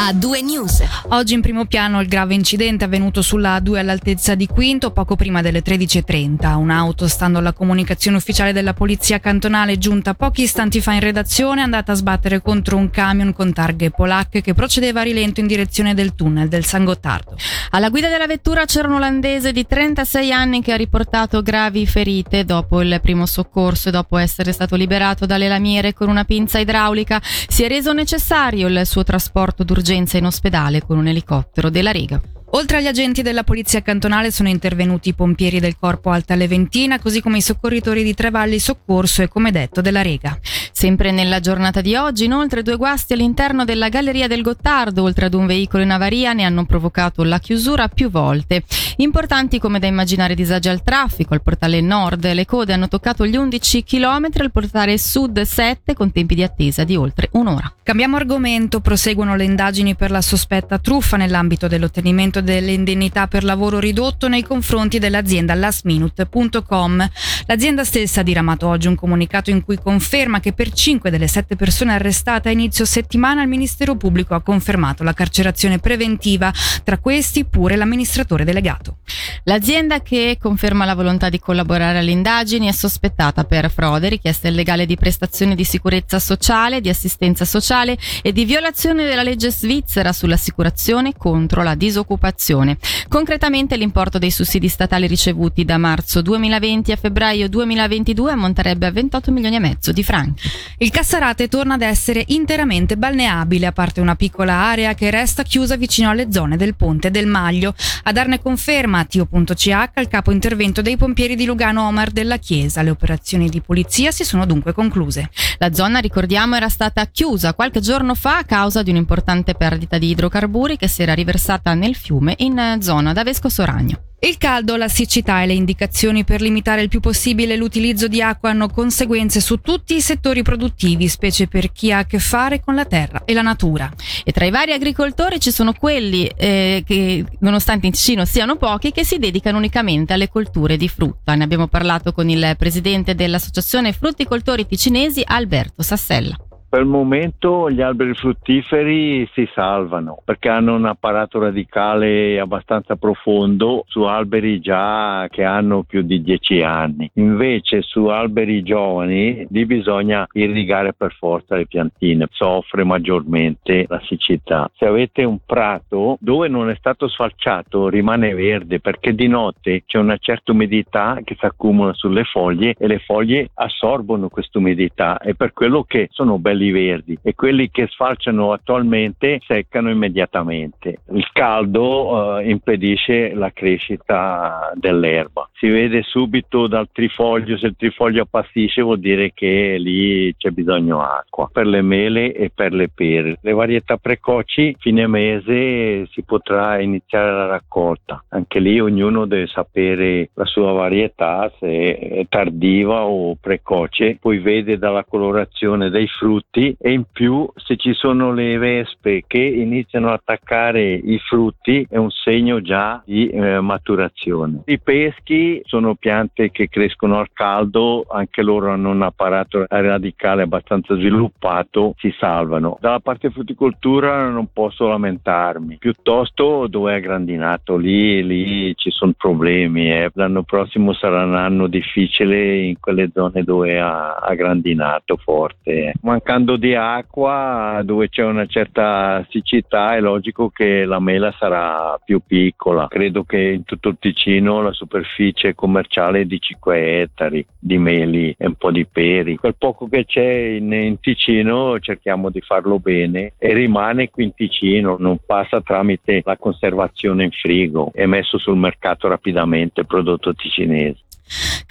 A2 News. Oggi in primo piano il grave incidente avvenuto sulla A2 all'altezza di Quinto poco prima delle 13.30. Un'auto, stando alla comunicazione ufficiale della polizia cantonale giunta pochi istanti fa in redazione, è andata a sbattere contro un camion con targhe polacche che procedeva a rilento in direzione del tunnel del San Gottardo. Alla guida della vettura c'era un olandese di 36 anni che ha riportato gravi ferite dopo il primo soccorso e dopo essere stato liberato dalle lamiere con una pinza idraulica. Si è reso necessario il suo trasporto d'urgenza d'urgenza in ospedale con un elicottero della Riga. Oltre agli agenti della polizia cantonale sono intervenuti i pompieri del corpo Alta Leventina, così come i soccorritori di Trevalli Soccorso e come detto della Rega. Sempre nella giornata di oggi, inoltre, due guasti all'interno della Galleria del Gottardo, oltre ad un veicolo in avaria, ne hanno provocato la chiusura più volte. Importanti come da immaginare disagi al traffico, al portale nord le code hanno toccato gli 11 km, al portale sud 7 con tempi di attesa di oltre un'ora. Cambiamo argomento, proseguono le indagini per la sospetta truffa nell'ambito dell'ottenimento pagamento delle indennità per lavoro ridotto nei confronti dell'azienda lastminute.com. L'azienda stessa ha diramato oggi un comunicato in cui conferma che per cinque delle sette persone arrestate a inizio settimana il Ministero Pubblico ha confermato la carcerazione preventiva, tra questi pure l'amministratore delegato. L'azienda che conferma la volontà di collaborare alle indagini è sospettata per frode, richiesta illegale di prestazioni di sicurezza sociale, di assistenza sociale e di violazione della legge svizzera sull'assicurazione contro la disoccupazione disoccupazione. Concretamente l'importo dei sussidi statali ricevuti da marzo 2020 a febbraio 2022 ammonterebbe a 28 milioni e mezzo di franchi. Il Cassarate torna ad essere interamente balneabile, a parte una piccola area che resta chiusa vicino alle zone del Ponte del Maglio. A darne conferma a Tio.ch il capo intervento dei pompieri di Lugano Omar della Chiesa. Le operazioni di polizia si sono dunque concluse. La zona, ricordiamo, era stata chiusa qualche giorno fa a causa di un'importante perdita di idrocarburi che si era riversata nel fiume fiume in zona da Vesco Soragno. Il caldo, la siccità e le indicazioni per limitare il più possibile l'utilizzo di acqua hanno conseguenze su tutti i settori produttivi, specie per chi ha a che fare con la terra e la natura. E tra i vari agricoltori ci sono quelli eh, che, nonostante in Ticino siano pochi, che si dedicano unicamente alle colture di frutta. Ne abbiamo parlato con il presidente dell'Associazione Frutticoltori Ticinesi, Alberto Sassella. Per il momento gli alberi fruttiferi si salvano perché hanno un apparato radicale abbastanza profondo su alberi già che hanno più di 10 anni. Invece su alberi giovani lì bisogna irrigare per forza le piantine, soffre maggiormente la siccità. Se avete un prato dove non è stato sfalciato rimane verde perché di notte c'è una certa umidità che si accumula sulle foglie e le foglie assorbono questa umidità e per quello che sono belli quelli verdi e quelli che sfalciano attualmente seccano immediatamente. Il caldo eh, impedisce la crescita dell'erba. Si vede subito dal trifoglio, se il trifoglio appassisce vuol dire che lì c'è bisogno acqua per le mele e per le pere. Le varietà precoci fine mese si potrà iniziare la raccolta. Anche lì ognuno deve sapere la sua varietà se è tardiva o precoce, poi vede dalla colorazione dei frutti frutti e in più se ci sono le vespe che iniziano ad attaccare i frutti è un segno già di eh, maturazione. I peschi sono piante che crescono al caldo, anche loro hanno un apparato radicale abbastanza sviluppato, si salvano. Dalla parte frutticoltura non posso lamentarmi, piuttosto dove è grandinato, lì, lì ci sono problemi, eh. l'anno prossimo sarà un anno difficile in quelle zone dove ha, grandinato forte. Mancando mancando di acqua dove c'è una certa siccità è logico che la mela sarà più piccola. Credo che in tutto il Ticino la superficie commerciale è di 5 ettari di meli e un po' di peri. Quel poco che c'è in, in Ticino cerchiamo di farlo bene e rimane qui in Ticino, non passa tramite la conservazione in frigo, è messo sul mercato rapidamente prodotto ticinese.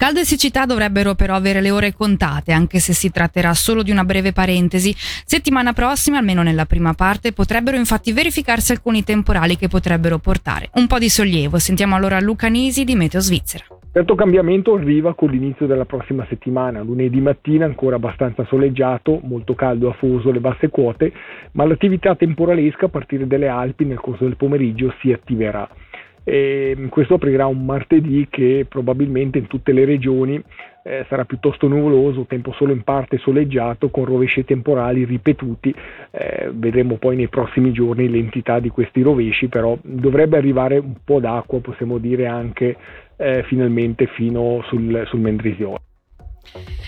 Caldo e siccità dovrebbero però avere le ore contate, anche se si tratterà solo di una breve parentesi. Settimana prossima, almeno nella prima parte, potrebbero infatti verificarsi alcuni temporali che potrebbero portare un po' di sollievo. Sentiamo allora Luca Nisi di Meteo Svizzera. Certo cambiamento arriva con l'inizio della prossima settimana, lunedì mattina ancora abbastanza soleggiato, molto caldo afoso le basse quote, ma l'attività temporalesca a partire dalle Alpi nel corso del pomeriggio si attiverà. E questo aprirà un martedì che probabilmente in tutte le regioni eh, sarà piuttosto nuvoloso, tempo solo in parte soleggiato con rovesci temporali ripetuti. Eh, vedremo poi nei prossimi giorni l'entità di questi rovesci, però dovrebbe arrivare un po' d'acqua, possiamo dire anche eh, finalmente fino sul, sul Mendrisione.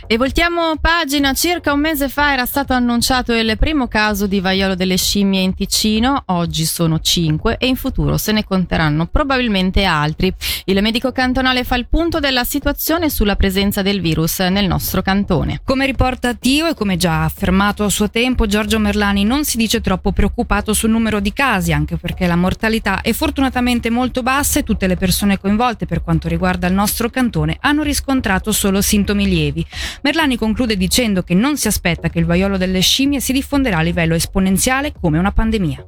E voltiamo pagina, circa un mese fa era stato annunciato il primo caso di vaiolo delle scimmie in Ticino, oggi sono 5 e in futuro se ne conteranno probabilmente altri. Il medico cantonale fa il punto della situazione sulla presenza del virus nel nostro cantone. Come riporta Tio e come già affermato a suo tempo, Giorgio Merlani non si dice troppo preoccupato sul numero di casi, anche perché la mortalità è fortunatamente molto bassa e tutte le persone coinvolte per quanto riguarda il nostro cantone hanno riscontrato solo sintomi lievi. Merlani conclude dicendo che non si aspetta che il vaiolo delle scimmie si diffonderà a livello esponenziale come una pandemia.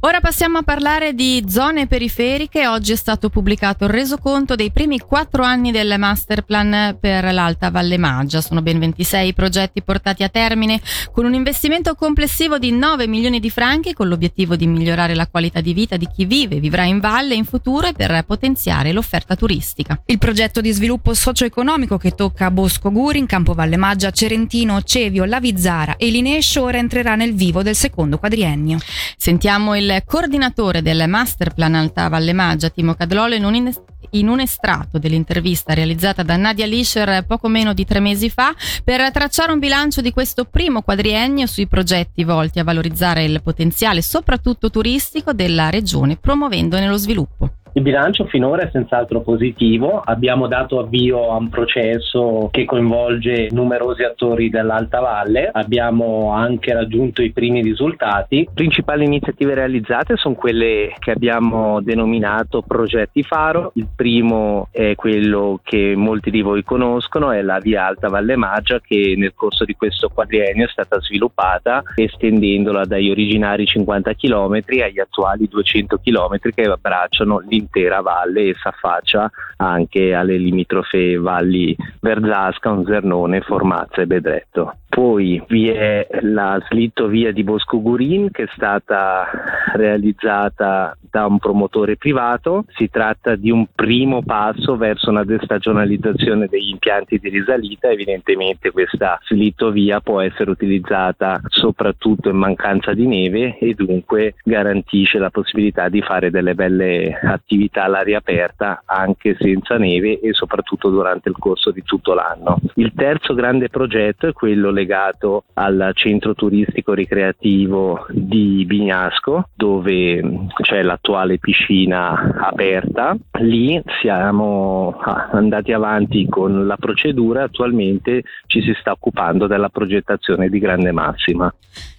Ora passiamo a parlare di zone periferiche. Oggi è stato pubblicato il resoconto dei primi quattro anni del masterplan per l'Alta Valle Maggia. Sono ben 26 progetti portati a termine con un investimento complessivo di 9 milioni di franchi con l'obiettivo di migliorare la qualità di vita di chi vive e vivrà in valle in futuro e per potenziare l'offerta turistica. Il progetto di sviluppo socio-economico che tocca Bosco Gurin, Campo Valle Maggia, Cerentino, Cevio, Lavizzara e Linescio ora entrerà nel vivo del secondo quadriennio. Sentiamo il coordinatore del Masterplan Alta Valle Maggia, Timo Cadlolo, in un, in, in un estratto dell'intervista realizzata da Nadia Lischer poco meno di tre mesi fa per tracciare un bilancio di questo primo quadriennio sui progetti volti a valorizzare il potenziale soprattutto turistico della regione promuovendone lo sviluppo. Il bilancio finora è senz'altro positivo, abbiamo dato avvio a un processo che coinvolge numerosi attori dell'Alta Valle, abbiamo anche raggiunto i primi risultati. Le principali iniziative realizzate sono quelle che abbiamo denominato progetti faro, il primo è quello che molti di voi conoscono, è la via Alta Valle Maggia che nel corso di questo quadriennio è stata sviluppata estendendola dagli originari 50 km agli attuali 200 km che abbracciano l'intera l'intera valle e s'affaccia anche alle limitrofe valli Verzasca, Onzernone, Formazza e Bedretto. Poi vi è la slittovia di Bosco Gurin che è stata realizzata da un promotore privato. Si tratta di un primo passo verso una destagionalizzazione degli impianti di risalita. Evidentemente questa slittovia può essere utilizzata soprattutto in mancanza di neve e dunque garantisce la possibilità di fare delle belle attività all'aria aperta anche senza neve e soprattutto durante il corso di tutto l'anno. Il terzo grande progetto è quello legato al centro turistico ricreativo di Bignasco dove c'è l'attuale piscina aperta. Lì siamo andati avanti con la procedura, attualmente ci si sta occupando della progettazione di grande massima.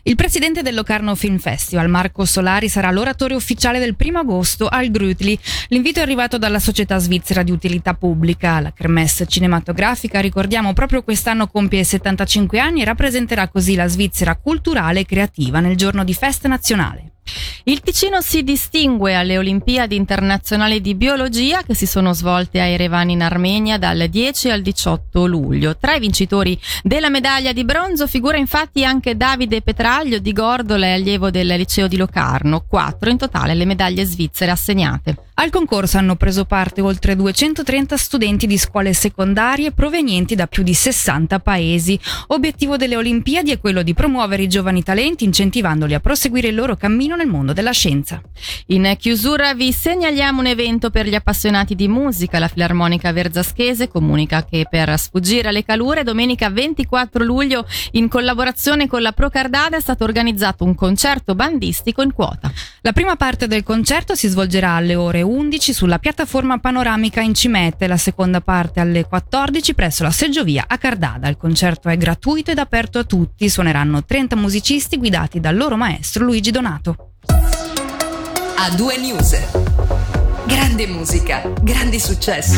Il presidente del Locarno Film Festival, Marco Solari, sarà l'oratore ufficiale del 1 agosto al Grutli. L'invito è arrivato dalla società svizzera di utilità pubblica, la Kermesse cinematografica. Ricordiamo, proprio quest'anno compie 75 anni e rappresenterà così la Svizzera culturale e creativa nel giorno di festa nazionale. Il Ticino si distingue alle Olimpiadi internazionali di biologia che si sono svolte a Erevan in Armenia dal 10 al 18 luglio. Tra i vincitori della medaglia di bronzo figura infatti anche Davide Petraglio di Gordola allievo del liceo di Locarno, quattro in totale le medaglie svizzere assegnate. Al concorso hanno preso parte oltre 230 studenti di scuole secondarie provenienti da più di 60 paesi. Obiettivo delle Olimpiadi è quello di promuovere i giovani talenti incentivandoli a proseguire il loro cammino nel mondo della scienza. In chiusura vi segnaliamo un evento per gli appassionati di musica. La Filarmonica Verzaschese comunica che per sfuggire alle calure domenica 24 luglio in collaborazione con la Procardada è stato organizzato un concerto bandistico in quota. La prima parte del concerto si svolgerà alle ore 11 sulla piattaforma panoramica in Cimette, la seconda parte alle 14 presso la seggiovia a Cardada. Il concerto è gratuito ed aperto a tutti. Suoneranno 30 musicisti guidati dal loro maestro Luigi Donato. A due news. Grande musica, grandi successi.